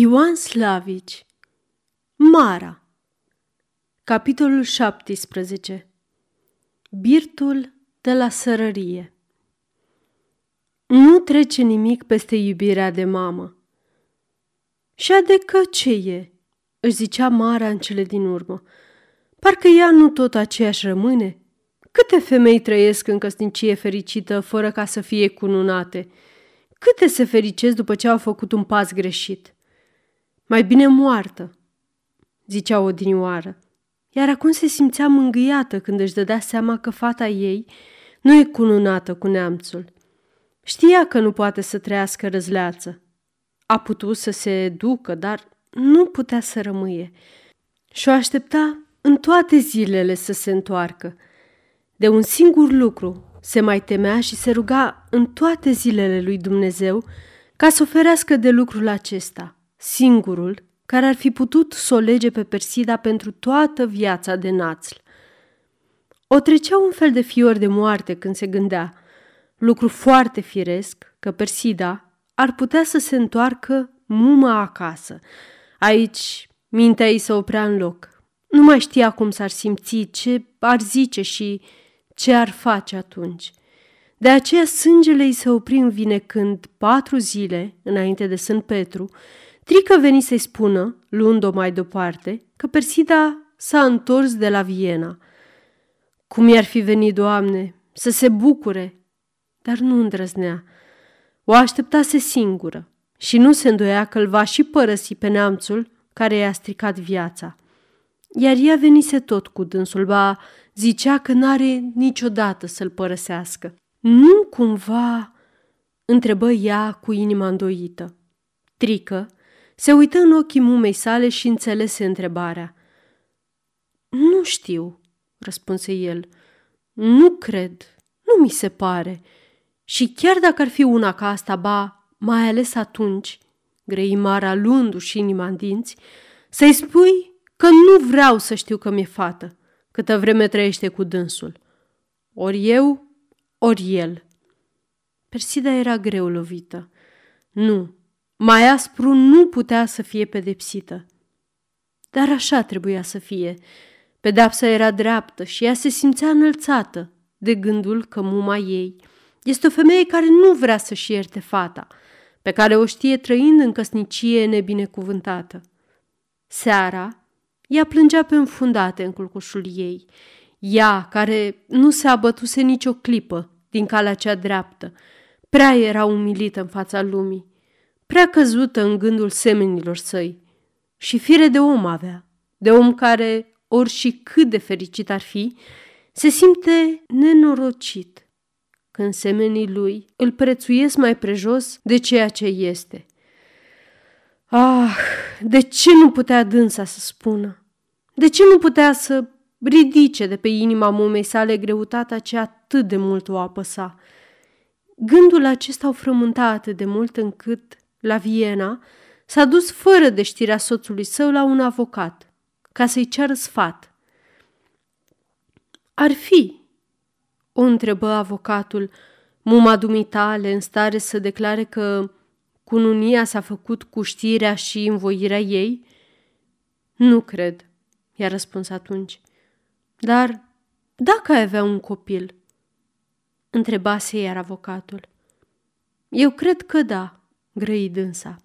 Ioan Slavici Mara Capitolul 17 Birtul de la sărărie Nu trece nimic peste iubirea de mamă. Și adecă ce e? își zicea Mara în cele din urmă. Parcă ea nu tot aceeași rămâne. Câte femei trăiesc în căsnicie fericită fără ca să fie cununate? Câte se fericesc după ce au făcut un pas greșit? Mai bine moartă, zicea odinioară, iar acum se simțea mângâiată când își dădea seama că fata ei nu e cununată cu neamțul. Știa că nu poate să trăiască răzleață. A putut să se ducă, dar nu putea să rămâie. Și o aștepta în toate zilele să se întoarcă. De un singur lucru se mai temea și se ruga în toate zilele lui Dumnezeu ca să oferească de lucrul acesta – singurul care ar fi putut să o lege pe Persida pentru toată viața de națl. O trecea un fel de fior de moarte când se gândea, lucru foarte firesc, că Persida ar putea să se întoarcă mumă acasă. Aici mintea ei se oprea în loc. Nu mai știa cum s-ar simți, ce ar zice și ce ar face atunci. De aceea sângele îi se opri în vine când, patru zile înainte de Sfânt Petru, Trică veni să-i spună, luând-o mai departe, că Persida s-a întors de la Viena. Cum i-ar fi venit, Doamne, să se bucure, dar nu îndrăznea. O așteptase singură și nu se îndoia că îl va și părăsi pe neamțul care i-a stricat viața. Iar ea venise tot cu dânsul, ba zicea că n-are niciodată să-l părăsească. Nu cumva, întrebă ea cu inima îndoită. Trică se uită în ochii mumei sale și înțelese întrebarea. Nu știu, răspunse el. Nu cred, nu mi se pare. Și chiar dacă ar fi una ca asta, ba, mai ales atunci, grăi Mara luându-și inima în dinți, să-i spui că nu vreau să știu că mi-e fată, câtă vreme trăiește cu dânsul. Ori eu, ori el. Persida era greu lovită. Nu, mai aspru nu putea să fie pedepsită. Dar așa trebuia să fie. Pedapsa era dreaptă și ea se simțea înălțată de gândul că muma ei este o femeie care nu vrea să-și ierte fata, pe care o știe trăind în căsnicie nebinecuvântată. Seara, ea plângea pe înfundate în culcușul ei, ea care nu se abătuse nicio clipă din calea cea dreaptă, prea era umilită în fața lumii prea căzută în gândul semenilor săi. Și fire de om avea, de om care, ori și cât de fericit ar fi, se simte nenorocit când semenii lui îl prețuiesc mai prejos de ceea ce este. Ah, de ce nu putea dânsa să spună? De ce nu putea să ridice de pe inima mumei sale greutatea ce atât de mult o apăsa? Gândul acesta o frământa atât de mult încât la Viena, s-a dus fără de știrea soțului său la un avocat, ca să-i ceară sfat. Ar fi, o întrebă avocatul, muma dumitale în stare să declare că cununia s-a făcut cu știrea și învoirea ei? Nu cred, i-a răspuns atunci. Dar dacă ai avea un copil? Întrebase iar avocatul. Eu cred că da, grăi dânsa.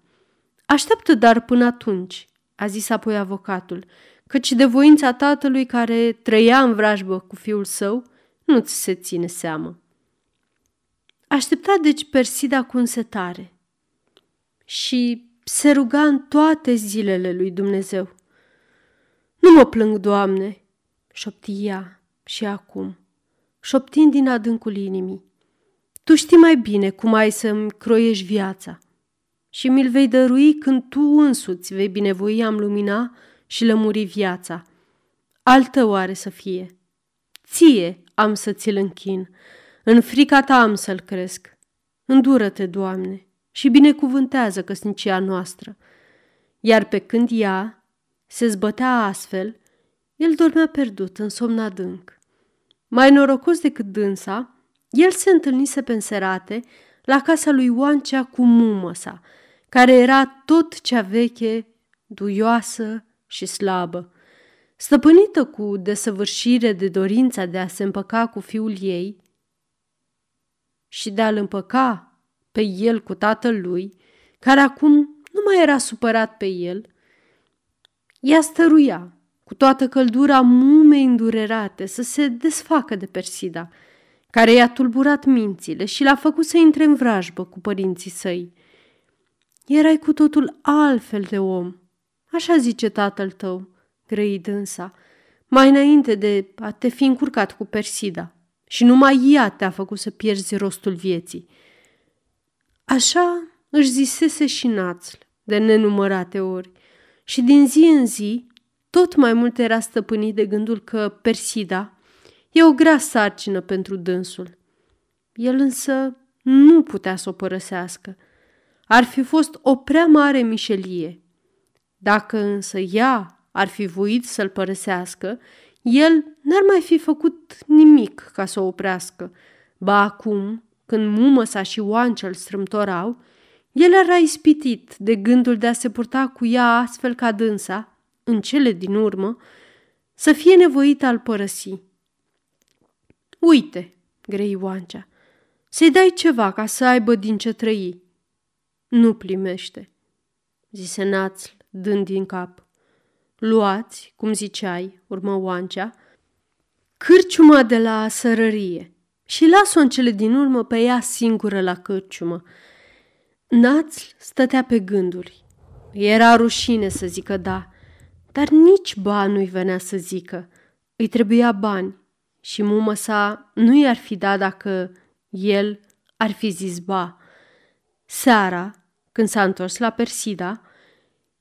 Așteaptă dar până atunci, a zis apoi avocatul, căci de voința tatălui care trăia în vrajbă cu fiul său, nu ți se ține seamă. Aștepta deci Persida cu însetare și se ruga în toate zilele lui Dumnezeu. Nu mă plâng, Doamne, șopti ea și acum, șoptind din adâncul inimii. Tu știi mai bine cum ai să-mi croiești viața și mi-l vei dărui când tu însuți vei binevoi am lumina și lămuri viața. Altă oare să fie. Ție am să ți-l închin, în frica ta am să-l cresc. Îndură-te, Doamne, și binecuvântează căsnicia noastră. Iar pe când ea se zbătea astfel, el dormea pierdut în somn adânc. Mai norocos decât dânsa, el se întâlnise pe înserate la casa lui Oancea cu mumă sa, care era tot cea veche, duioasă și slabă. Stăpânită cu desăvârșire de dorința de a se împăca cu fiul ei și de a-l împăca pe el cu tatăl lui, care acum nu mai era supărat pe el, ea stăruia cu toată căldura mumei îndurerate să se desfacă de Persida, care i-a tulburat mințile și l-a făcut să intre în vrajbă cu părinții săi. Erai cu totul altfel de om, așa zice tatăl tău, grăi dânsa, mai înainte de a te fi încurcat cu Persida și numai ea te-a făcut să pierzi rostul vieții. Așa își zisese și națl de nenumărate ori și din zi în zi tot mai mult era stăpânit de gândul că Persida e o grea sarcină pentru dânsul. El însă nu putea să o părăsească. Ar fi fost o prea mare mișelie. Dacă însă ea ar fi voit să-l părăsească, el n-ar mai fi făcut nimic ca să o oprească. Ba acum, când mumăsa și oancel strâmtorau, el era ispitit de gândul de a se purta cu ea astfel ca dânsa, în cele din urmă, să fie nevoit al părăsi. Uite, grei Oancea, să-i dai ceva ca să aibă din ce trăi. Nu primește, zise Națl, dând din cap. Luați, cum ziceai, urmă Oancea, cârciuma de la sărărie și las-o în cele din urmă pe ea singură la cârciumă. Națl stătea pe gânduri. Era rușine să zică da, dar nici ba nu-i venea să zică. Îi trebuia bani și mumă sa nu i-ar fi dat dacă el ar fi zis ba. Seara, când s-a întors la Persida,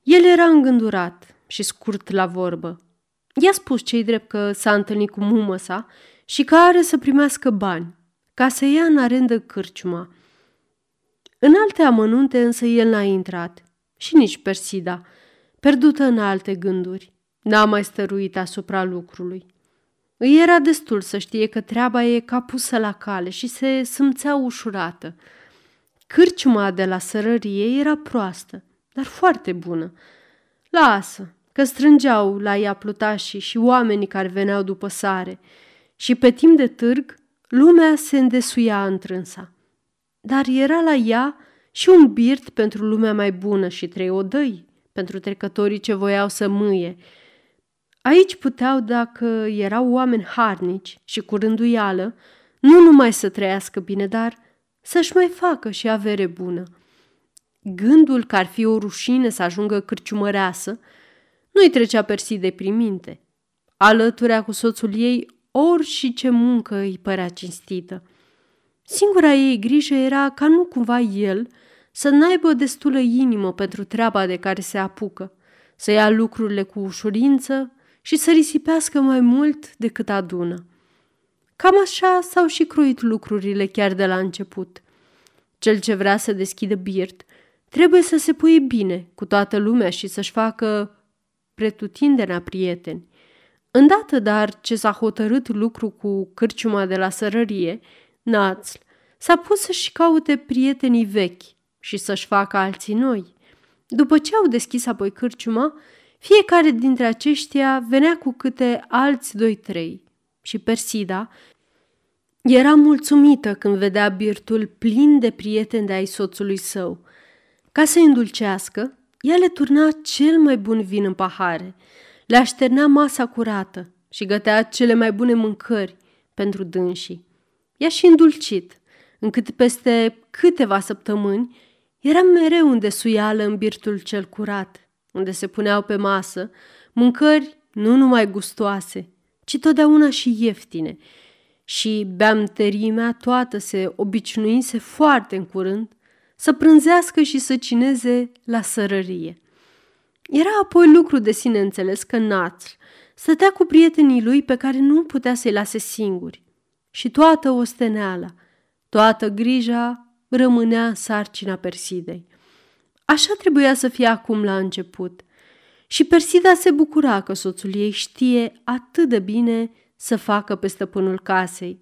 el era îngândurat și scurt la vorbă. I-a spus cei drept că s-a întâlnit cu mumă sa și că are să primească bani, ca să ia în arendă cârciuma. În alte amănunte însă el n-a intrat și nici Persida, perdută în alte gânduri. N-a mai stăruit asupra lucrului. Îi era destul să știe că treaba e ca pusă la cale și se simțea ușurată. Cârciuma de la sărărie era proastă, dar foarte bună. Lasă, că strângeau la ea plutașii și oamenii care veneau după sare și pe timp de târg lumea se îndesuia întrânsa. Dar era la ea și un birt pentru lumea mai bună și trei odăi pentru trecătorii ce voiau să mâie. Aici puteau, dacă erau oameni harnici și cu rânduială, nu numai să trăiască bine, dar să-și mai facă și avere bună. Gândul că ar fi o rușine să ajungă cârciumăreasă nu-i trecea persi de priminte. Alăturea cu soțul ei ori și ce muncă îi părea cinstită. Singura ei grijă era ca nu cumva el să n-aibă destulă inimă pentru treaba de care se apucă, să ia lucrurile cu ușurință și să risipească mai mult decât adună. Cam așa s-au și cruit lucrurile chiar de la început. Cel ce vrea să deschidă birt trebuie să se puie bine cu toată lumea și să-și facă pretutindenea prieteni. Îndată dar ce s-a hotărât lucru cu cârciuma de la sărărie, Națl s-a pus să-și caute prietenii vechi și să-și facă alții noi. După ce au deschis apoi cârciuma, fiecare dintre aceștia venea cu câte alți doi-trei și Persida era mulțumită când vedea birtul plin de prieteni de ai soțului său. Ca să îndulcească, ea le turna cel mai bun vin în pahare, le așternea masa curată și gătea cele mai bune mâncări pentru dânsii. I-a și îndulcit, încât peste câteva săptămâni era mereu unde suială în birtul cel curat, unde se puneau pe masă mâncări nu numai gustoase, ci totdeauna și ieftine. Și beamterimea toată se obișnuise foarte în curând să prânzească și să cineze la sărărie. Era apoi lucru de sine înțeles că Națl stătea cu prietenii lui pe care nu putea să-i lase singuri și toată osteneala, toată grija rămânea în sarcina Persidei. Așa trebuia să fie acum la început. Și Persida se bucura că soțul ei știe atât de bine să facă pe stăpânul casei.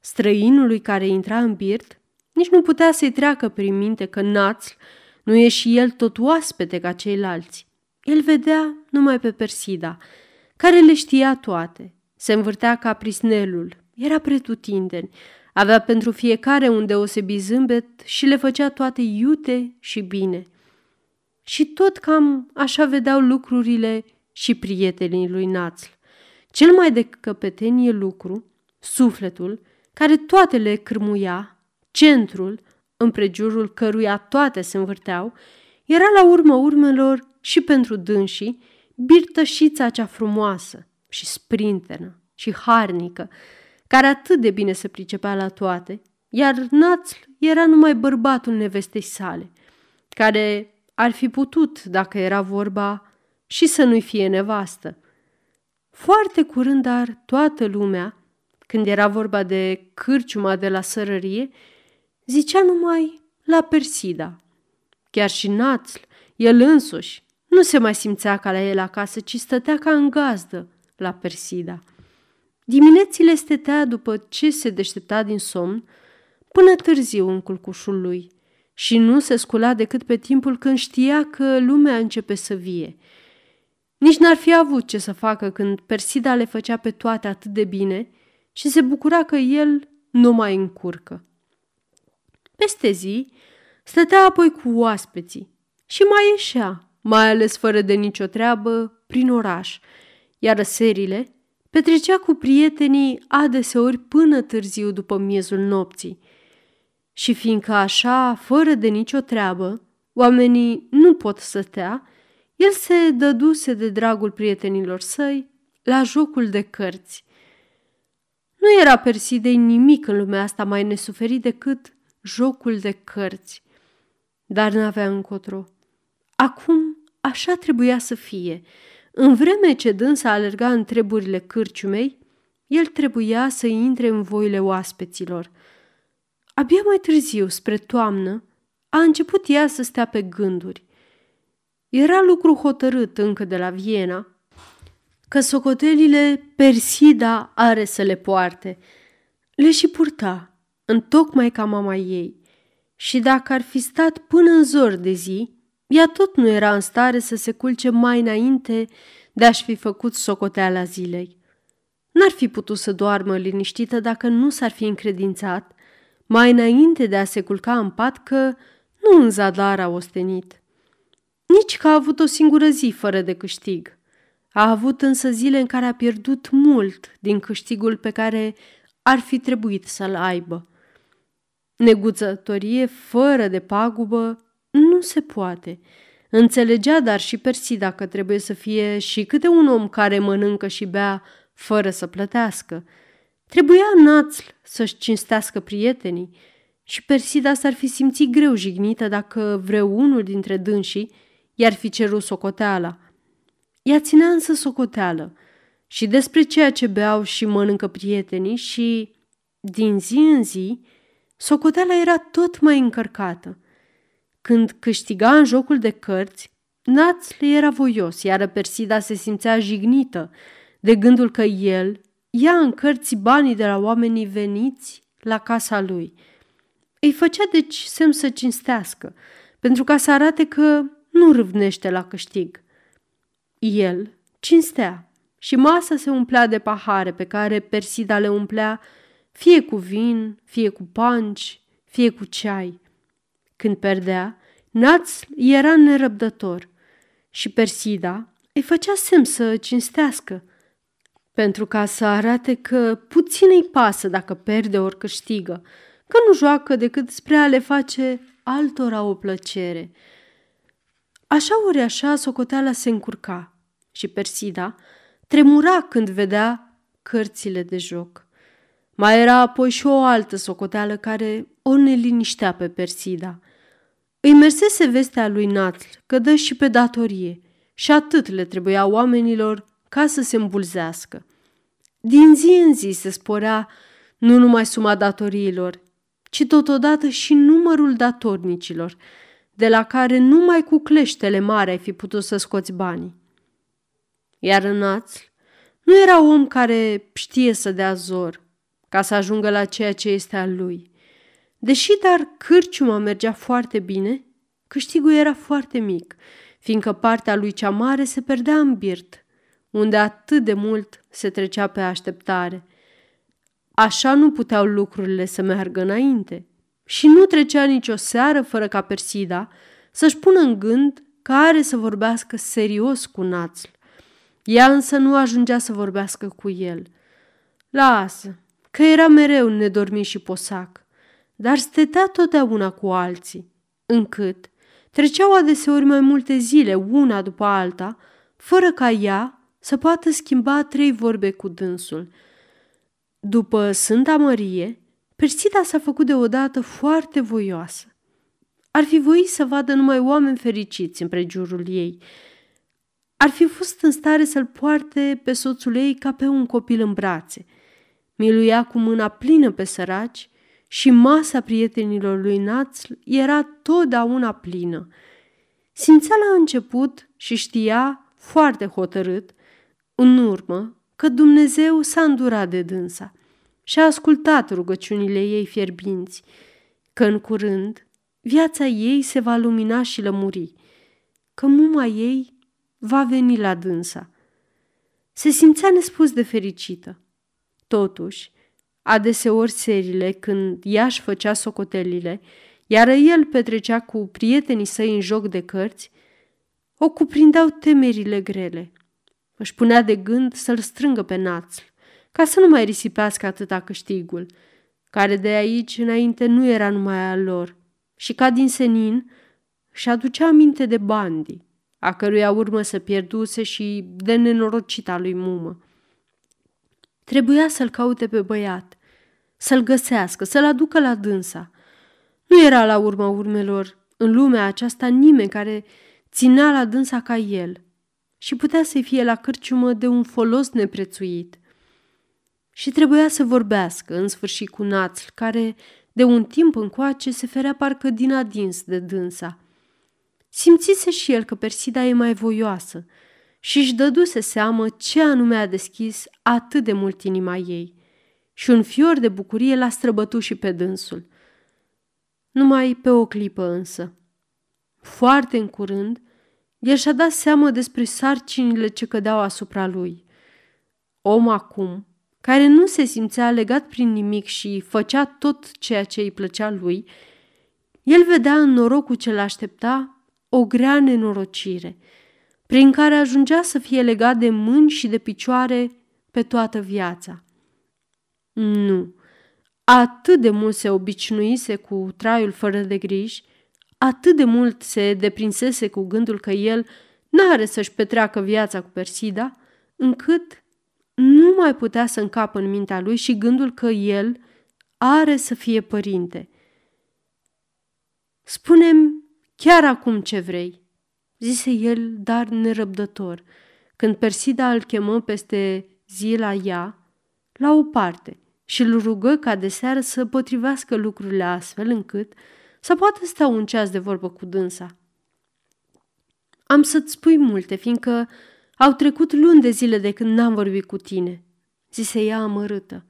Străinului care intra în birt nici nu putea să-i treacă prin minte că Națl Nu e și el tot oaspete ca ceilalți. El vedea numai pe Persida, care le știa toate. Se învârtea ca prisnelul, era pretutindeni, avea pentru fiecare un deosebit zâmbet și le făcea toate iute și bine. Și tot cam așa vedeau lucrurile și prietenii lui Națl. Cel mai de căpetenie lucru, sufletul, care toate le cârmuia, centrul, împrejurul căruia toate se învârteau, era la urmă urmelor și pentru dânsii birtășița cea frumoasă și sprintenă și harnică, care atât de bine se pricepea la toate, iar Națl era numai bărbatul nevestei sale, care ar fi putut, dacă era vorba, și să nu-i fie nevastă. Foarte curând, dar toată lumea, când era vorba de cârciuma de la sărărie, zicea numai la Persida. Chiar și Națl, el însuși, nu se mai simțea ca la el acasă, ci stătea ca în gazdă la Persida. Diminețile stătea după ce se deștepta din somn, până târziu în culcușul lui și nu se scula decât pe timpul când știa că lumea începe să vie. Nici n-ar fi avut ce să facă când Persida le făcea pe toate atât de bine și se bucura că el nu mai încurcă. Peste zi, stătea apoi cu oaspeții și mai ieșea, mai ales fără de nicio treabă, prin oraș, iar serile petrecea cu prietenii adeseori până târziu după miezul nopții. Și fiindcă așa, fără de nicio treabă, oamenii nu pot să stea, el se dăduse de dragul prietenilor săi la jocul de cărți. Nu era Persidei nimic în lumea asta mai nesuferit decât jocul de cărți, dar n-avea încotro. Acum așa trebuia să fie. În vreme ce dânsa alerga în treburile cârciumei, el trebuia să intre în voile oaspeților. Abia mai târziu, spre toamnă, a început ea să stea pe gânduri. Era lucru hotărât încă de la Viena, că socotelile Persida are să le poarte. Le și purta, întocmai ca mama ei. Și dacă ar fi stat până în zor de zi, ea tot nu era în stare să se culce mai înainte de a-și fi făcut socoteala zilei. N-ar fi putut să doarmă liniștită dacă nu s-ar fi încredințat, mai înainte de a se culca în pat, că nu în zadar a ostenit. Nici că a avut o singură zi fără de câștig. A avut însă zile în care a pierdut mult din câștigul pe care ar fi trebuit să-l aibă. Neguțătorie fără de pagubă nu se poate. Înțelegea dar și Persida că trebuie să fie și câte un om care mănâncă și bea fără să plătească. Trebuia Națl să-și cinstească prietenii și Persida s-ar fi simțit greu jignită dacă vreunul dintre dânsii i-ar fi cerut socoteala. Ea ținea însă socoteală și despre ceea ce beau și mănâncă prietenii și, din zi în zi, socoteala era tot mai încărcată. Când câștiga în jocul de cărți, Națl era voios, iar Persida se simțea jignită de gândul că el ia în cărți banii de la oamenii veniți la casa lui. Îi făcea deci semn să cinstească, pentru ca să arate că nu râvnește la câștig. El cinstea și masa se umplea de pahare pe care Persida le umplea fie cu vin, fie cu panci, fie cu ceai. Când perdea, Naț era nerăbdător și Persida îi făcea semn să cinstească, pentru ca să arate că puțin îi pasă dacă perde ori câștigă, că nu joacă decât spre a le face altora o plăcere. Așa ori așa, socoteala se încurca și Persida tremura când vedea cărțile de joc. Mai era apoi și o altă socoteală care o neliniștea pe Persida. Îi mersese vestea lui Natl că dă și pe datorie și atât le trebuia oamenilor ca să se îmbulzească. Din zi în zi se sporea nu numai suma datoriilor, ci totodată și numărul datornicilor, de la care numai cu cleștele mari ai fi putut să scoți banii. Iar Națl nu era om care știe să dea zor ca să ajungă la ceea ce este al lui. Deși dar cârciuma mergea foarte bine, câștigul era foarte mic, fiindcă partea lui cea mare se perdea în birt, unde atât de mult se trecea pe așteptare. Așa nu puteau lucrurile să meargă înainte și nu trecea nicio seară fără ca Persida să-și pună în gând că are să vorbească serios cu Națl. Ea însă nu ajungea să vorbească cu el. Lasă, că era mereu nedormit și posac, dar stătea totdeauna cu alții, încât treceau adeseori mai multe zile, una după alta, fără ca ea să poată schimba trei vorbe cu dânsul. După Sfânta Mărie, Persida s-a făcut deodată foarte voioasă. Ar fi voit să vadă numai oameni fericiți în prejurul ei. Ar fi fost în stare să-l poarte pe soțul ei ca pe un copil în brațe. Miluia cu mâna plină pe săraci și masa prietenilor lui Națl era totdeauna plină. Simțea la început și știa, foarte hotărât, în urmă, că Dumnezeu s-a îndurat de dânsa și a ascultat rugăciunile ei fierbinți, că în curând viața ei se va lumina și lămuri, că muma ei va veni la dânsa. Se simțea nespus de fericită. Totuși, adeseori serile, când ea își făcea socotelile, iar el petrecea cu prietenii săi în joc de cărți, o cuprindeau temerile grele. Își punea de gând să-l strângă pe națl, ca să nu mai risipească atâta câștigul, care de aici înainte nu era numai al lor, și ca din senin și aducea aminte de Bandi, a căruia urmă să pierduse și de nenorocita lui mumă. Trebuia să-l caute pe băiat, să-l găsească, să-l aducă la dânsa. Nu era la urma urmelor în lumea aceasta nimeni care ținea la dânsa ca el și putea să-i fie la cârciumă de un folos neprețuit. Și trebuia să vorbească în sfârșit cu Națl, care de un timp încoace se ferea parcă din adins de dânsa. Simțise și el că Persida e mai voioasă și își dăduse seamă ce anume a deschis atât de mult inima ei. Și un fior de bucurie l-a străbătut și pe dânsul. Numai pe o clipă însă. Foarte în curând, el și-a dat seamă despre sarcinile ce cădeau asupra lui. Om acum, care nu se simțea legat prin nimic și făcea tot ceea ce îi plăcea lui, el vedea în norocul ce l-aștepta o grea nenorocire, prin care ajungea să fie legat de mâini și de picioare pe toată viața. Nu, atât de mult se obișnuise cu traiul fără de griji, atât de mult se deprinsese cu gândul că el n-are să-și petreacă viața cu Persida, încât nu mai putea să încapă în mintea lui și gândul că el are să fie părinte. Spunem chiar acum ce vrei, zise el, dar nerăbdător, când Persida îl chemă peste zi la ea, la o parte, și îl rugă ca de seară să potrivească lucrurile astfel încât să poată sta un ceas de vorbă cu dânsa. Am să-ți spui multe, fiindcă au trecut luni de zile de când n-am vorbit cu tine, zise ea amărâtă,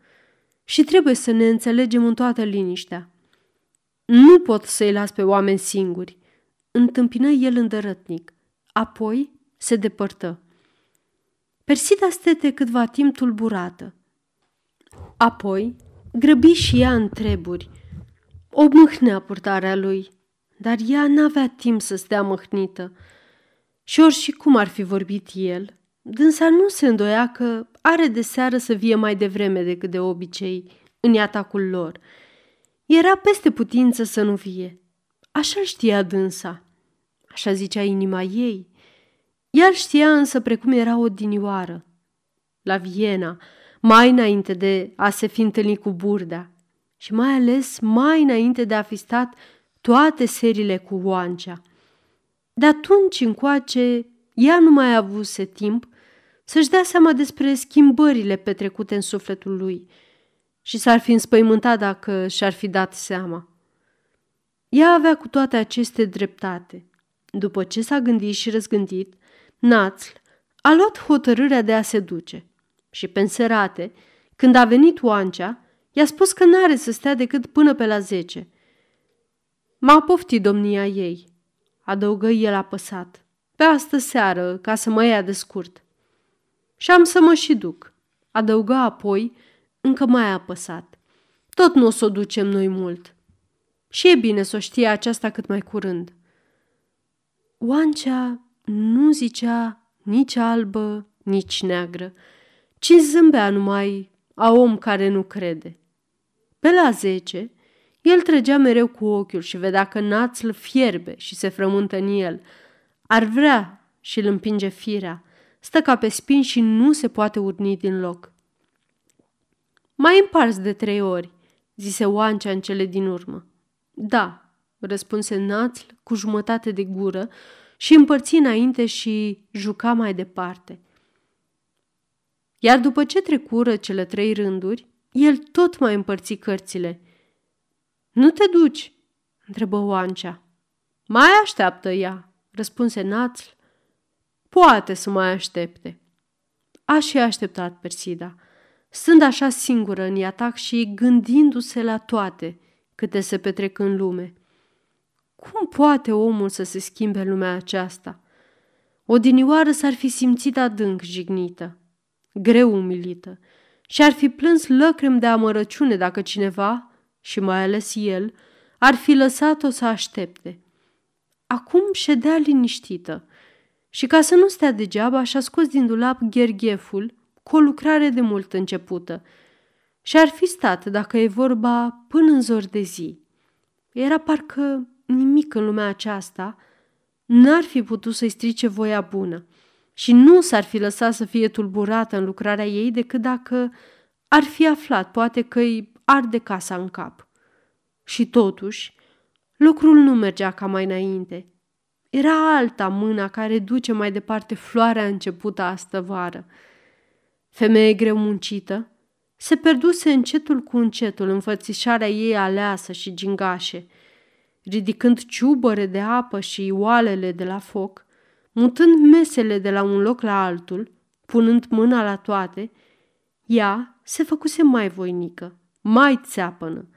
și trebuie să ne înțelegem în toată liniștea. Nu pot să-i las pe oameni singuri, întâmpină el îndărătnic. Apoi se depărtă. Persida stete câtva timp tulburată. Apoi grăbi și ea întreburi. O mâhnea purtarea lui, dar ea n-avea timp să stea mâhnită. Și ori și cum ar fi vorbit el, dânsa nu se îndoia că are de seară să vie mai devreme decât de obicei în atacul lor. Era peste putință să nu vie. Așa știa dânsa. Așa zicea inima ei. Ea știa însă precum era o dinioară. La Viena, mai înainte de a se fi întâlnit cu Burdea și mai ales mai înainte de a fi stat toate serile cu Oancea. De atunci încoace, ea nu mai avuse timp să-și dea seama despre schimbările petrecute în sufletul lui și s-ar fi înspăimântat dacă și-ar fi dat seama. Ea avea cu toate aceste dreptate. După ce s-a gândit și răzgândit, Națl a luat hotărârea de a se duce și penserate, când a venit Oancea, i-a spus că n-are să stea decât până pe la zece. M-a poftit domnia ei, adăugă el apăsat, pe astă seară, ca să mă ia de scurt. Și am să mă și duc, adăugă apoi, încă mai apăsat. Tot nu o să o ducem noi mult. Și e bine să o știe aceasta cât mai curând. Oancea nu zicea nici albă, nici neagră, ci zâmbea numai a om care nu crede. Pe la zece, el trăgea mereu cu ochiul și vedea că națl fierbe și se frământă în el. Ar vrea și îl împinge firea. Stă ca pe spin și nu se poate urni din loc. Mai împarți de trei ori, zise Oancea în cele din urmă. Da, răspunse Națl cu jumătate de gură și împărți înainte și juca mai departe. Iar după ce trecură cele trei rânduri, el tot mai împărți cărțile. Nu te duci?" întrebă Oancea. Mai așteaptă ea, răspunse Națl. Poate să mai aștepte. A și așteptat Persida, stând așa singură în atac și gândindu-se la toate câte se petrec în lume. Cum poate omul să se schimbe în lumea aceasta? Odinioară s-ar fi simțit adânc jignită, greu umilită, și ar fi plâns lăcrăm de amărăciune dacă cineva, și mai ales el, ar fi lăsat-o să aștepte. Acum ședea liniștită și ca să nu stea degeaba și-a scos din dulap ghergheful cu o lucrare de mult începută și ar fi stat, dacă e vorba, până în zor de zi. Era parcă nimic în lumea aceasta n-ar fi putut să-i strice voia bună și nu s-ar fi lăsat să fie tulburată în lucrarea ei decât dacă ar fi aflat, poate că îi arde casa în cap. Și totuși, lucrul nu mergea ca mai înainte. Era alta mâna care duce mai departe floarea începută astă vară. Femeie greu muncită, se pierduse încetul cu încetul înfățișarea ei aleasă și gingașe, ridicând ciubăre de apă și oalele de la foc, mutând mesele de la un loc la altul, punând mâna la toate, ea se făcuse mai voinică, mai țeapănă,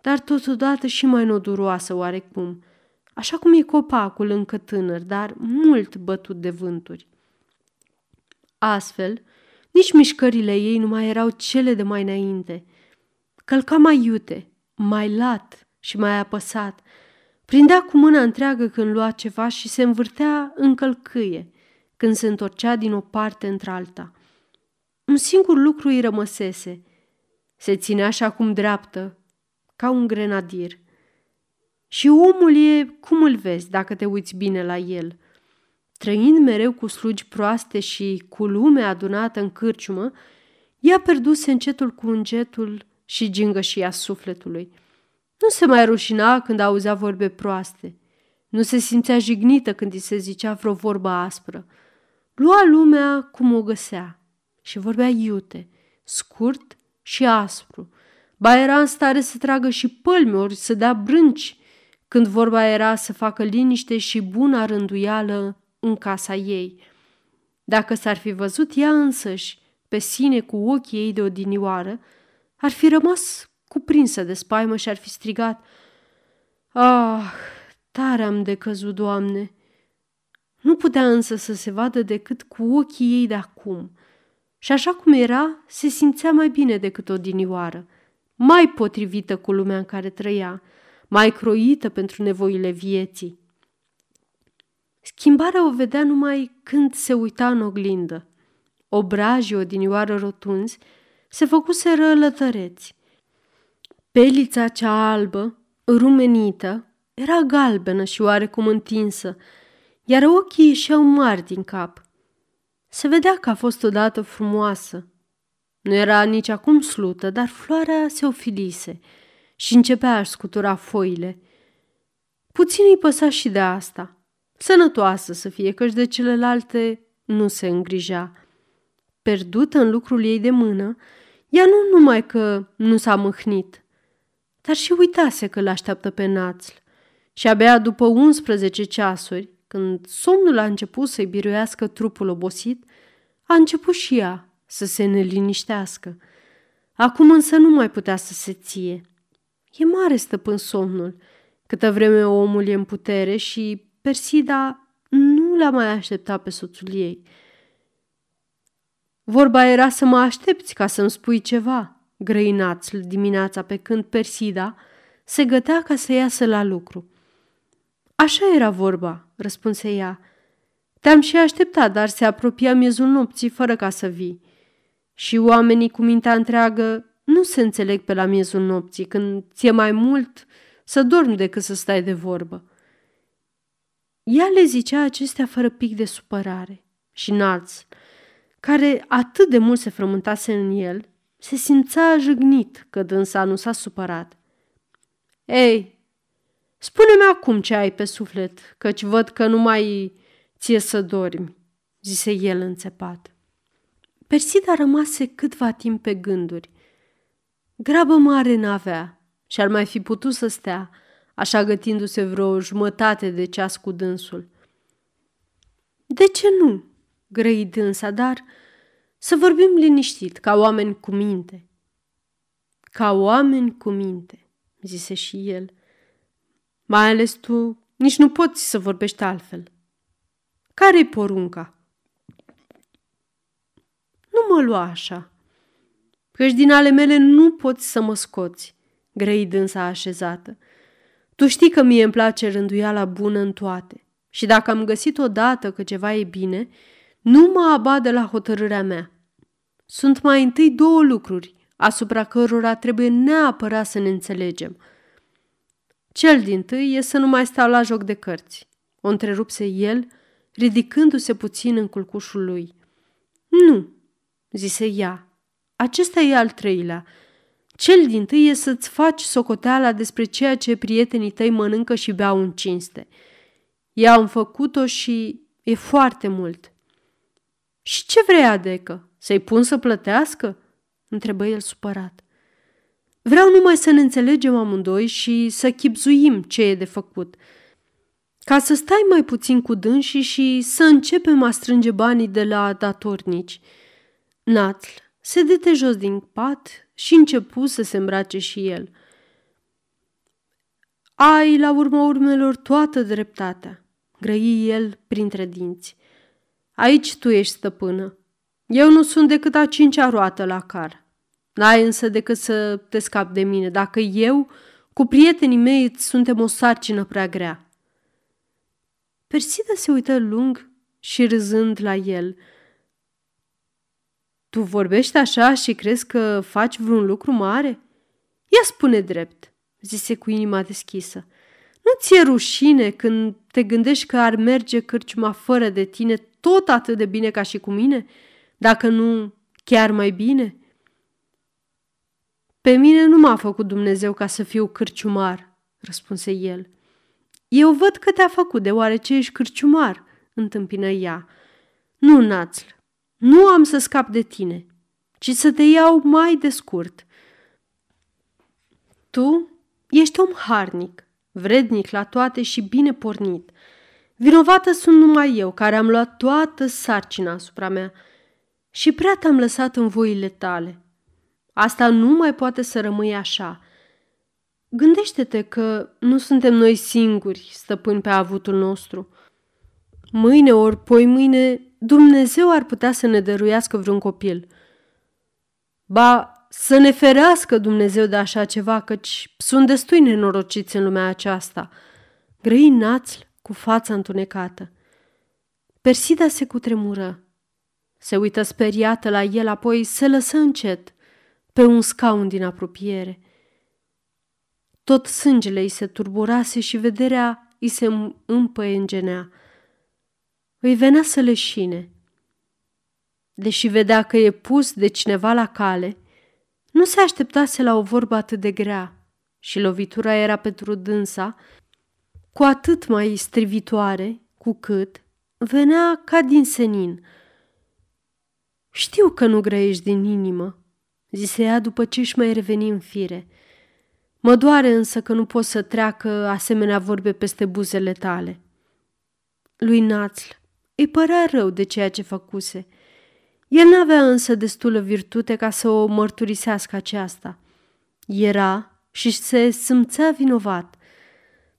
dar totodată și mai noduroasă oarecum, așa cum e copacul încă tânăr, dar mult bătut de vânturi. Astfel, nici mișcările ei nu mai erau cele de mai înainte. Călca mai iute, mai lat și mai apăsat. Prindea cu mâna întreagă când lua ceva și se învârtea în călcâie când se întorcea din o parte într-alta. Un singur lucru îi rămăsese. Se ținea așa cum dreaptă, ca un grenadier. Și omul e cum îl vezi dacă te uiți bine la el – Trăind mereu cu slugi proaste și cu lume adunată în cârciumă, ea pierduse încetul cu încetul și gingășia sufletului. Nu se mai rușina când auzea vorbe proaste. Nu se simțea jignită când îi se zicea vreo vorbă aspră. Lua lumea cum o găsea și vorbea iute, scurt și aspru. Ba era în stare să tragă și pălmi ori să dea brânci când vorba era să facă liniște și bună rânduială în casa ei. Dacă s-ar fi văzut ea însăși pe sine cu ochii ei de odinioară, ar fi rămas cuprinsă de spaimă și ar fi strigat Ah, tare am de căzut, Doamne! Nu putea însă să se vadă decât cu ochii ei de acum și așa cum era, se simțea mai bine decât odinioară, mai potrivită cu lumea în care trăia, mai croită pentru nevoile vieții. Schimbarea o vedea numai când se uita în oglindă. Obrajii odinioară rotunzi se făcuseră lătăreți. Pelița cea albă, rumenită, era galbenă și oarecum întinsă, iar ochii ieșeau mari din cap. Se vedea că a fost odată frumoasă. Nu era nici acum slută, dar floarea se ofilise și începea a scutura foile. Puțin îi păsa și de asta – Sănătoasă să fie, căci de celelalte nu se îngrija. Perdută în lucrul ei de mână, ea nu numai că nu s-a mâhnit, dar și uitase că l-așteaptă pe națl. Și abia după 11 ceasuri, când somnul a început să-i biruiască trupul obosit, a început și ea să se neliniștească. Acum însă nu mai putea să se ție. E mare stăpân somnul, câtă vreme omul e în putere și Persida nu l-a mai așteptat pe soțul ei. Vorba era să mă aștepți ca să-mi spui ceva, grăinați dimineața pe când Persida se gătea ca să iasă la lucru. Așa era vorba, răspunse ea. Te-am și așteptat, dar se apropia miezul nopții fără ca să vii. Și oamenii cu mintea întreagă nu se înțeleg pe la miezul nopții, când ți-e mai mult să dormi decât să stai de vorbă. Ea le zicea acestea fără pic de supărare și Nalț, care atât de mult se frământase în el, se simțea jignit că dânsa nu s-a supărat. Ei, spune-mi acum ce ai pe suflet, căci văd că nu mai ție să dormi, zise el înțepat. Persida rămase câtva timp pe gânduri. Grabă mare n-avea și ar mai fi putut să stea, așa gătindu-se vreo jumătate de ceas cu dânsul. De ce nu? grăi dânsa, dar să vorbim liniștit, ca oameni cu minte. Ca oameni cu minte, zise și el. Mai ales tu nici nu poți să vorbești altfel. Care-i porunca? Nu mă lua așa, căci din ale mele nu poți să mă scoți, grăi dânsa așezată. Tu știi că mie îmi place rânduiala bună în toate și dacă am găsit odată că ceva e bine, nu mă abat de la hotărârea mea. Sunt mai întâi două lucruri asupra cărora trebuie neapărat să ne înțelegem. Cel din tâi e să nu mai stau la joc de cărți. O întrerupse el, ridicându-se puțin în culcușul lui. Nu, zise ea, acesta e al treilea. Cel din tâi e să-ți faci socoteala despre ceea ce prietenii tăi mănâncă și beau în cinste. Eu am făcut-o și e foarte mult. Și ce vrei, adecă? Să-i pun să plătească?" întrebă el supărat. Vreau numai să ne înțelegem amândoi și să chipzuim ce e de făcut, ca să stai mai puțin cu dânsii și să începem a strânge banii de la datornici. Natl se dete jos din pat și începu să se îmbrace și el. Ai, la urma urmelor, toată dreptatea, grăi el printre dinți. Aici tu ești stăpână. Eu nu sunt decât a cincea roată la car. N-ai însă decât să te scapi de mine, dacă eu, cu prietenii mei, îți suntem o sarcină prea grea. Persida se uită lung și râzând la el. Tu vorbești așa și crezi că faci vreun lucru mare? Ia spune drept, zise cu inima deschisă. Nu ți-e rușine când te gândești că ar merge cârciuma fără de tine tot atât de bine ca și cu mine? Dacă nu, chiar mai bine? Pe mine nu m-a făcut Dumnezeu ca să fiu cârciumar, răspunse el. Eu văd că te-a făcut deoarece ești cârciumar, întâmpină ea. Nu, Națl, nu am să scap de tine, ci să te iau mai de scurt. Tu ești om harnic, vrednic la toate și bine pornit. Vinovată sunt numai eu, care am luat toată sarcina asupra mea și prea te-am lăsat în voile tale. Asta nu mai poate să rămâi așa. Gândește-te că nu suntem noi singuri stăpâni pe avutul nostru. Mâine ori poi mâine Dumnezeu ar putea să ne dăruiască vreun copil. Ba, să ne ferească Dumnezeu de așa ceva, căci sunt destui nenorociți în lumea aceasta. Grăi națl cu fața întunecată. Persida se cutremură. Se uită speriată la el, apoi se lăsă încet pe un scaun din apropiere. Tot sângele îi se turburase și vederea îi se împăiengenea. Îi venea să leșine. Deși vedea că e pus de cineva la cale, nu se așteptase la o vorbă atât de grea și lovitura era pentru dânsa cu atât mai strivitoare cu cât venea ca din senin. Știu că nu grăiești din inimă, zise ea după ce își mai reveni în fire. Mă doare însă că nu pot să treacă asemenea vorbe peste buzele tale. Lui Națl îi părea rău de ceea ce făcuse. El n-avea însă destulă virtute ca să o mărturisească aceasta. Era și se simțea vinovat.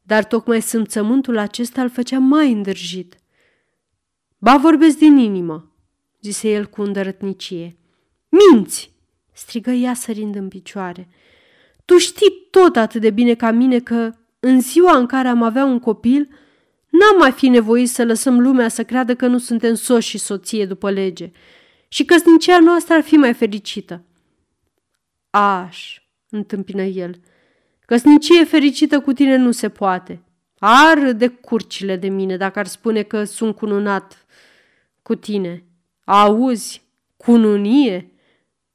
dar tocmai simțământul acesta îl făcea mai îndrăjit. Ba vorbesc din inimă, zise el cu îndărătnicie. Minți! Strigă ea sărind în picioare. Tu știi tot atât de bine ca mine că în ziua în care am avea un copil, n-am mai fi nevoit să lăsăm lumea să creadă că nu suntem soți și soție după lege și căsnicia noastră ar fi mai fericită. Aș, întâmpină el, căsnicie fericită cu tine nu se poate. Ar de curcile de mine dacă ar spune că sunt cununat cu tine. Auzi, cununie?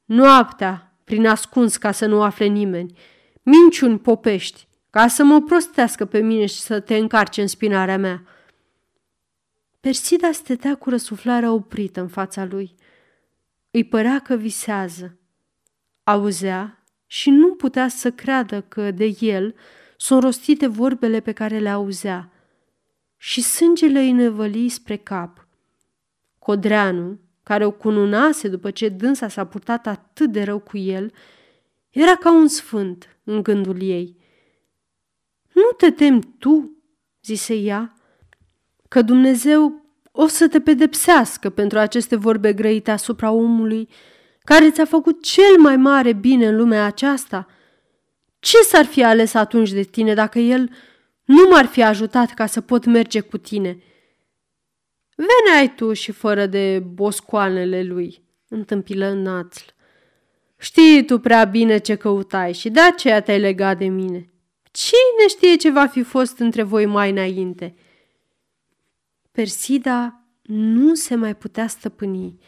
Noaptea, prin ascuns ca să nu afle nimeni. Minciuni popești, ca să mă prostească pe mine și să te încarce în spinarea mea. Persida stătea cu răsuflarea oprită în fața lui. Îi părea că visează. Auzea și nu putea să creadă că de el sunt rostite vorbele pe care le auzea și sângele îi nevăli spre cap. Codreanu, care o cununase după ce dânsa s-a purtat atât de rău cu el, era ca un sfânt în gândul ei. Nu te temi tu, zise ea, că Dumnezeu o să te pedepsească pentru aceste vorbe grăite asupra omului care ți-a făcut cel mai mare bine în lumea aceasta? Ce s-ar fi ales atunci de tine dacă el nu m-ar fi ajutat ca să pot merge cu tine?" Veneai tu și fără de boscoanele lui, întâmpilă Națl. Știi tu prea bine ce căutai și de aceea te-ai legat de mine. Cine știe ce va fi fost între voi mai înainte? Persida nu se mai putea stăpâni.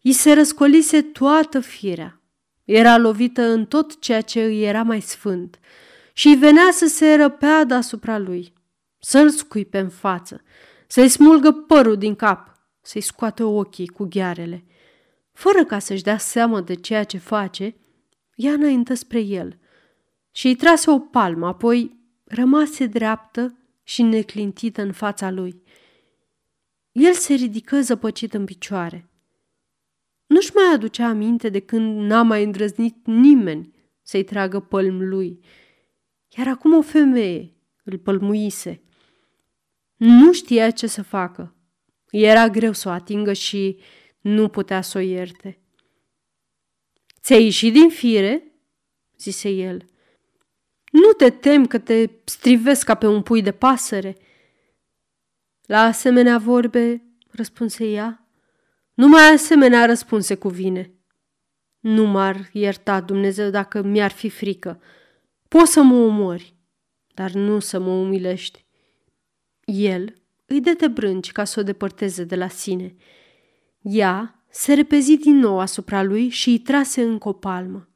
I se răscolise toată firea. Era lovită în tot ceea ce îi era mai sfânt și îi venea să se răpea deasupra lui, să-l scuipe în față, să-i smulgă părul din cap, să-i scoată ochii cu ghearele. Fără ca să-și dea seama de ceea ce face, ea înaintă spre el și îi trase o palmă, apoi rămase dreaptă și neclintită în fața lui. El se ridică zăpăcit în picioare. Nu-și mai aducea aminte de când n-a mai îndrăznit nimeni să-i tragă pălm lui, iar acum o femeie îl pălmuise. Nu știa ce să facă. Era greu să o atingă și nu putea să o ierte. Ți-ai ieșit din fire?" zise el. Nu te tem că te strivesc ca pe un pui de pasăre?" La asemenea vorbe, răspunse ea, numai asemenea răspunse cuvine. Nu m-ar ierta Dumnezeu dacă mi-ar fi frică. Poți să mă omori, dar nu să mă umilești. El îi dete brânci ca să o depărteze de la sine. Ea se repezi din nou asupra lui și îi trase încă o palmă.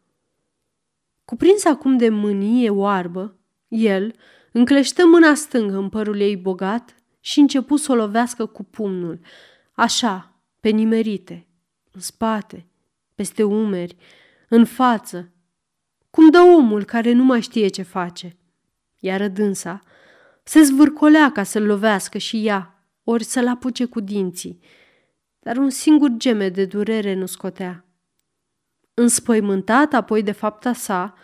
Cuprins acum de mânie oarbă, el încleștă mâna stângă în părul ei bogat și începu să o lovească cu pumnul, așa, pe nimerite, în spate, peste umeri, în față, cum dă omul care nu mai știe ce face. Iar dânsa se zvârcolea ca să-l lovească și ea, ori să-l apuce cu dinții, dar un singur geme de durere nu scotea. Înspăimântat apoi de fapta sa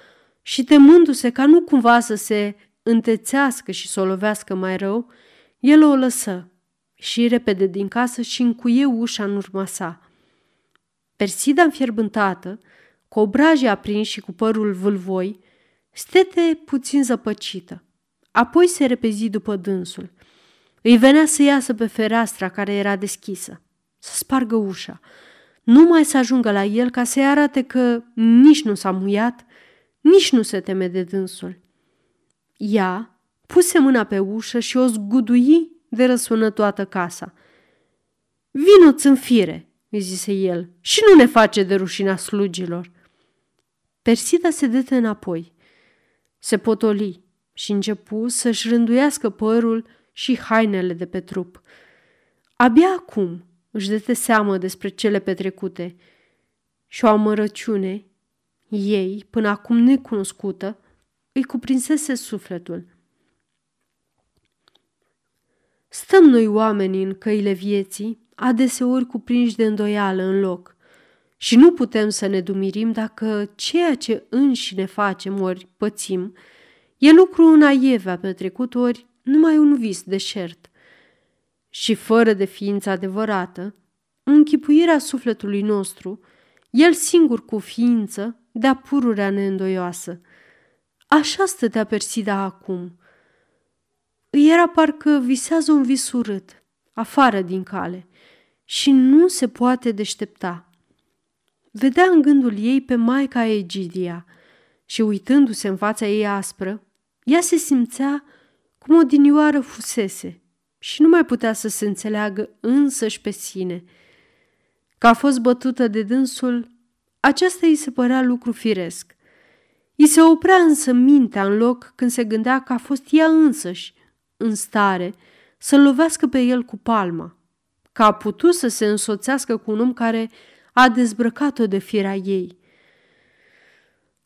și temându-se ca nu cumva să se întețească și să o lovească mai rău, el o lăsă și repede din casă și încuie ușa în urma sa. Persida înfierbântată, cu obrajii aprinși și cu părul vâlvoi, stete puțin zăpăcită. Apoi se repezi după dânsul. Îi venea să iasă pe fereastra care era deschisă, să spargă ușa, numai să ajungă la el ca să-i arate că nici nu s-a muiat, nici nu se teme de dânsul. Ea puse mâna pe ușă și o zgudui de răsună toată casa. Vino-ți în fire, îi zise el, și nu ne face de rușina slugilor. Persida se dete înapoi. Se potoli și începu să-și rânduiască părul și hainele de pe trup. Abia acum își dete seamă despre cele petrecute și o amărăciune, ei, până acum necunoscută, îi cuprinsese sufletul. Stăm noi oamenii în căile vieții, adeseori cuprinși de îndoială în loc, și nu putem să ne dumirim dacă ceea ce înși ne facem ori pățim E lucru în aievea petrecut ori numai un vis deșert. Și fără de ființă adevărată, închipuirea sufletului nostru, el singur cu ființă, de-a pururea neîndoioasă. Așa stătea Persida acum. Îi era parcă visează un vis urât, afară din cale, și nu se poate deștepta. Vedea în gândul ei pe Maica Egidia și uitându-se în fața ei aspră, ea se simțea cum o dinioară fusese și nu mai putea să se înțeleagă însăși pe sine. Că a fost bătută de dânsul, aceasta îi se părea lucru firesc. I se oprea însă mintea în loc când se gândea că a fost ea însăși în stare să lovească pe el cu palma, că a putut să se însoțească cu un om care a dezbrăcat-o de firea ei.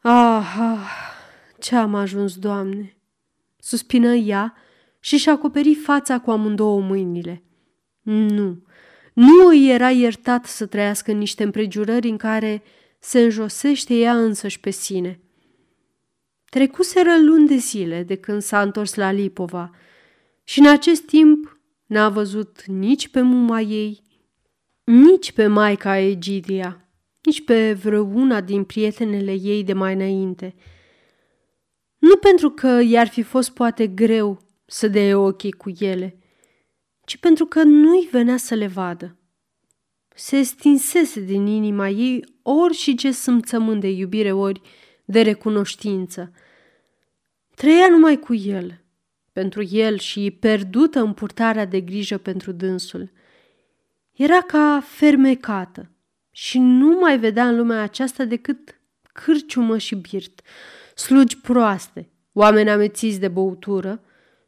Ah, ah, ce am ajuns, Doamne! Suspină ea și și acoperi fața cu amândouă mâinile. Nu, nu îi era iertat să trăiască în niște împrejurări în care se înjosește ea însăși pe sine. Trecuseră luni de zile de când s-a întors la Lipova și în acest timp n-a văzut nici pe muma ei, nici pe maica Egidia, nici pe vreuna din prietenele ei de mai înainte. Nu pentru că i-ar fi fost poate greu să dea ochii cu ele, ci pentru că nu-i venea să le vadă. Se stinsese din inima ei ori și ce sâmțământ de iubire, ori de recunoștință. Trăia numai cu el, pentru el și pierdută în purtarea de grijă pentru dânsul. Era ca fermecată și nu mai vedea în lumea aceasta decât cârciumă și birt, slugi proaste, oameni amețiți de băutură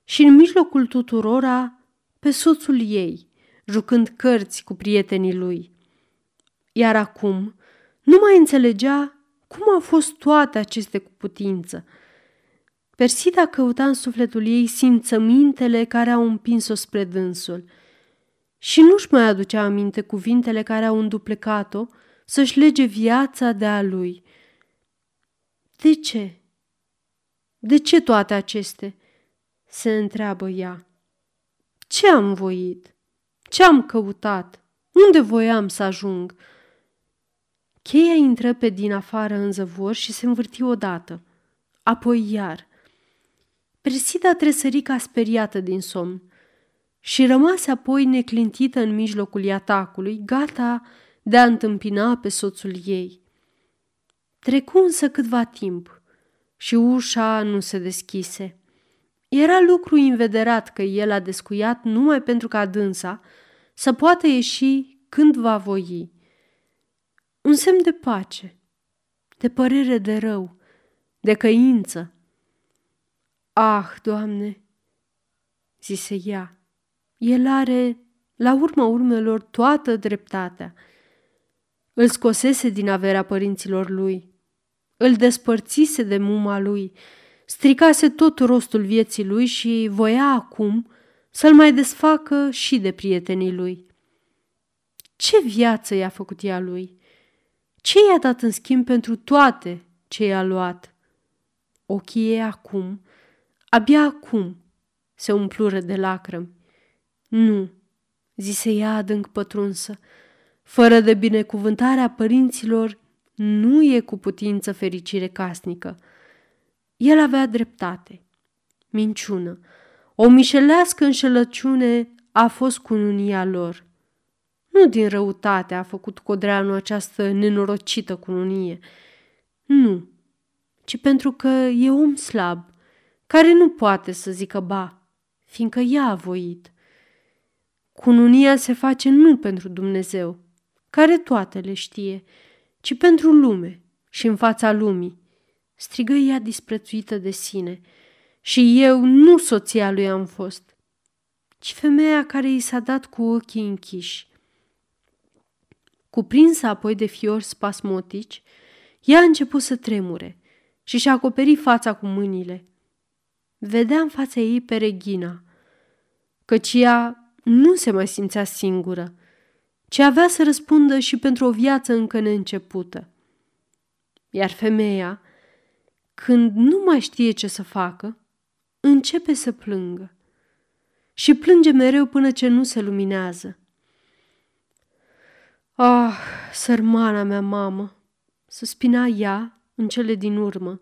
și în mijlocul tuturora pe soțul ei, jucând cărți cu prietenii lui. Iar acum nu mai înțelegea cum au fost toate aceste cu putință – Persida căuta în sufletul ei simțămintele care au împins-o spre dânsul și nu-și mai aducea aminte cuvintele care au înduplecat-o să-și lege viața de a lui. De ce? De ce toate aceste? Se întreabă ea. Ce am voit? Ce am căutat? Unde voiam să ajung? Cheia intră pe din afară în zăvor și se învârti odată, apoi iar – Presida tresări ca speriată din somn și rămase apoi neclintită în mijlocul atacului, gata de a întâmpina pe soțul ei. Trecu însă câtva timp și ușa nu se deschise. Era lucru invederat că el a descuiat numai pentru ca dânsa să poată ieși când va voi. Un semn de pace, de părere de rău, de căință, Ah, Doamne, zise ea, el are, la urma urmelor, toată dreptatea. Îl scosese din averea părinților lui, îl despărțise de muma lui, stricase tot rostul vieții lui și voia acum să-l mai desfacă și de prietenii lui. Ce viață i-a făcut ea lui? Ce i-a dat în schimb pentru toate ce i-a luat? Ochii ei acum Abia acum se umplură de lacrimi. Nu, zise ea adânc pătrunsă, fără de binecuvântarea părinților nu e cu putință fericire casnică. El avea dreptate. Minciună. O mișelească înșelăciune a fost cununia lor. Nu din răutate a făcut Codreanu această nenorocită cununie. Nu, ci pentru că e om slab care nu poate să zică ba, fiindcă ea a voit. Cununia se face nu pentru Dumnezeu, care toate le știe, ci pentru lume și în fața lumii. Strigă ea disprețuită de sine. Și eu nu soția lui am fost, ci femeia care i s-a dat cu ochii închiși. Cuprinsă apoi de fiori spasmotici, ea a început să tremure și și-a acoperit fața cu mâinile vedea în fața ei pe Regina, căci ea nu se mai simțea singură, ci avea să răspundă și pentru o viață încă neîncepută. Iar femeia, când nu mai știe ce să facă, începe să plângă. Și plânge mereu până ce nu se luminează. Ah, sărmana mea mamă, suspina ea în cele din urmă,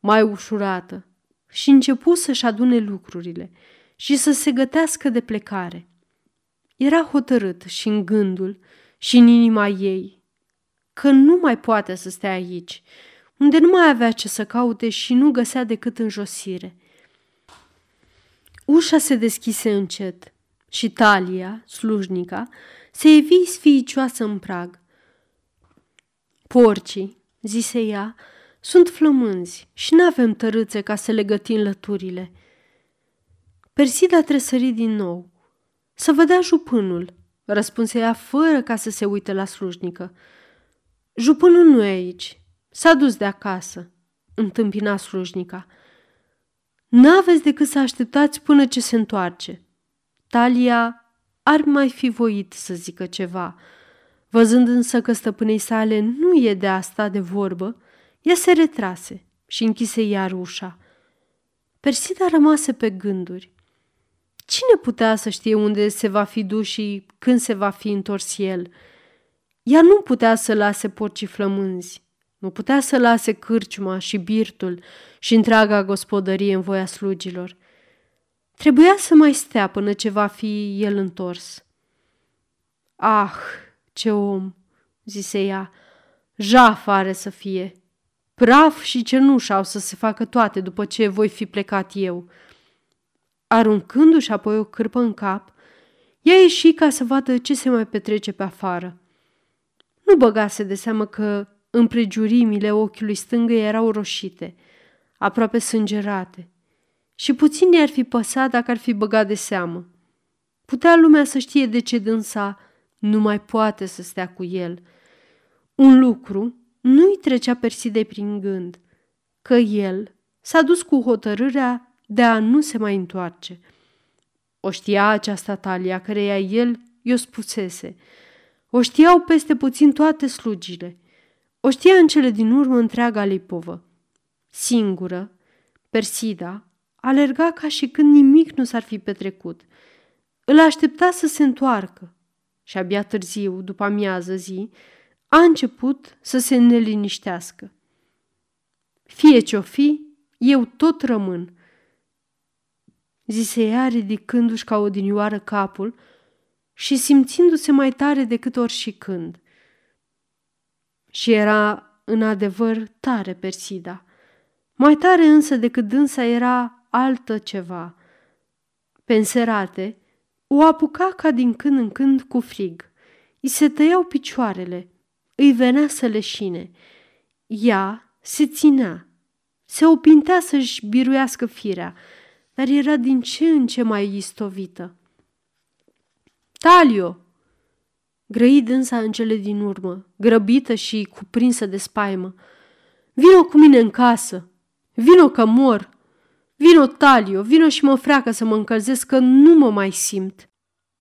mai ușurată, și începu să-și adune lucrurile și să se gătească de plecare. Era hotărât și în gândul și în inima ei că nu mai poate să stea aici, unde nu mai avea ce să caute și nu găsea decât înjosire. Ușa se deschise încet și Talia, slujnica, se evi sfiicioasă în prag. Porcii, zise ea, sunt flămânzi și n-avem tărâțe ca să le gătim lăturile. Persida tresări din nou. Să vă dea jupânul, răspunse ea fără ca să se uite la slujnică. Jupânul nu e aici. S-a dus de acasă, întâmpina slujnica. N-aveți decât să așteptați până ce se întoarce. Talia ar mai fi voit să zică ceva. Văzând însă că stăpânei sale nu e de asta de vorbă, ea se retrase și închise iar ușa. Persida rămase pe gânduri. Cine putea să știe unde se va fi dus și când se va fi întors el? Ea nu putea să lase porcii flămânzi, nu putea să lase cârciuma și birtul și întreaga gospodărie în voia slugilor. Trebuia să mai stea până ce va fi el întors. Ah, ce om, zise ea, jaf are să fie. Praf și cenușa au să se facă toate după ce voi fi plecat eu. Aruncându-și apoi o cârpă în cap, ea ieși ca să vadă ce se mai petrece pe afară. Nu băgase de seamă că împrejurimile ochiului stângă erau roșite, aproape sângerate, și puțin i-ar fi păsat dacă ar fi băgat de seamă. Putea lumea să știe de ce dânsa nu mai poate să stea cu el. Un lucru nu-i trecea Persidei prin gând, că el s-a dus cu hotărârea de a nu se mai întoarce. O știa această Talia, căreia el i-o spusese. O știau peste puțin toate slugile. O știa în cele din urmă întreaga Lipovă. Singură, Persida alerga ca și când nimic nu s-ar fi petrecut. Îl aștepta să se întoarcă și abia târziu, după amiază zi, a început să se neliniștească. Fie ce-o fi, eu tot rămân, zise ea ridicându-și ca odinioară capul și simțindu-se mai tare decât ori și când. Și era în adevăr tare Persida. Mai tare însă decât dânsa era altă ceva. Penserate, o apuca ca din când în când cu frig. I se tăiau picioarele, îi venea să leșine. Ea se ținea, se opintea să-și biruiască firea, dar era din ce în ce mai istovită. Talio! Grăi dânsa în cele din urmă, grăbită și cuprinsă de spaimă. Vino cu mine în casă! Vino că mor! Vino, Talio, vino și mă freacă să mă încălzesc că nu mă mai simt.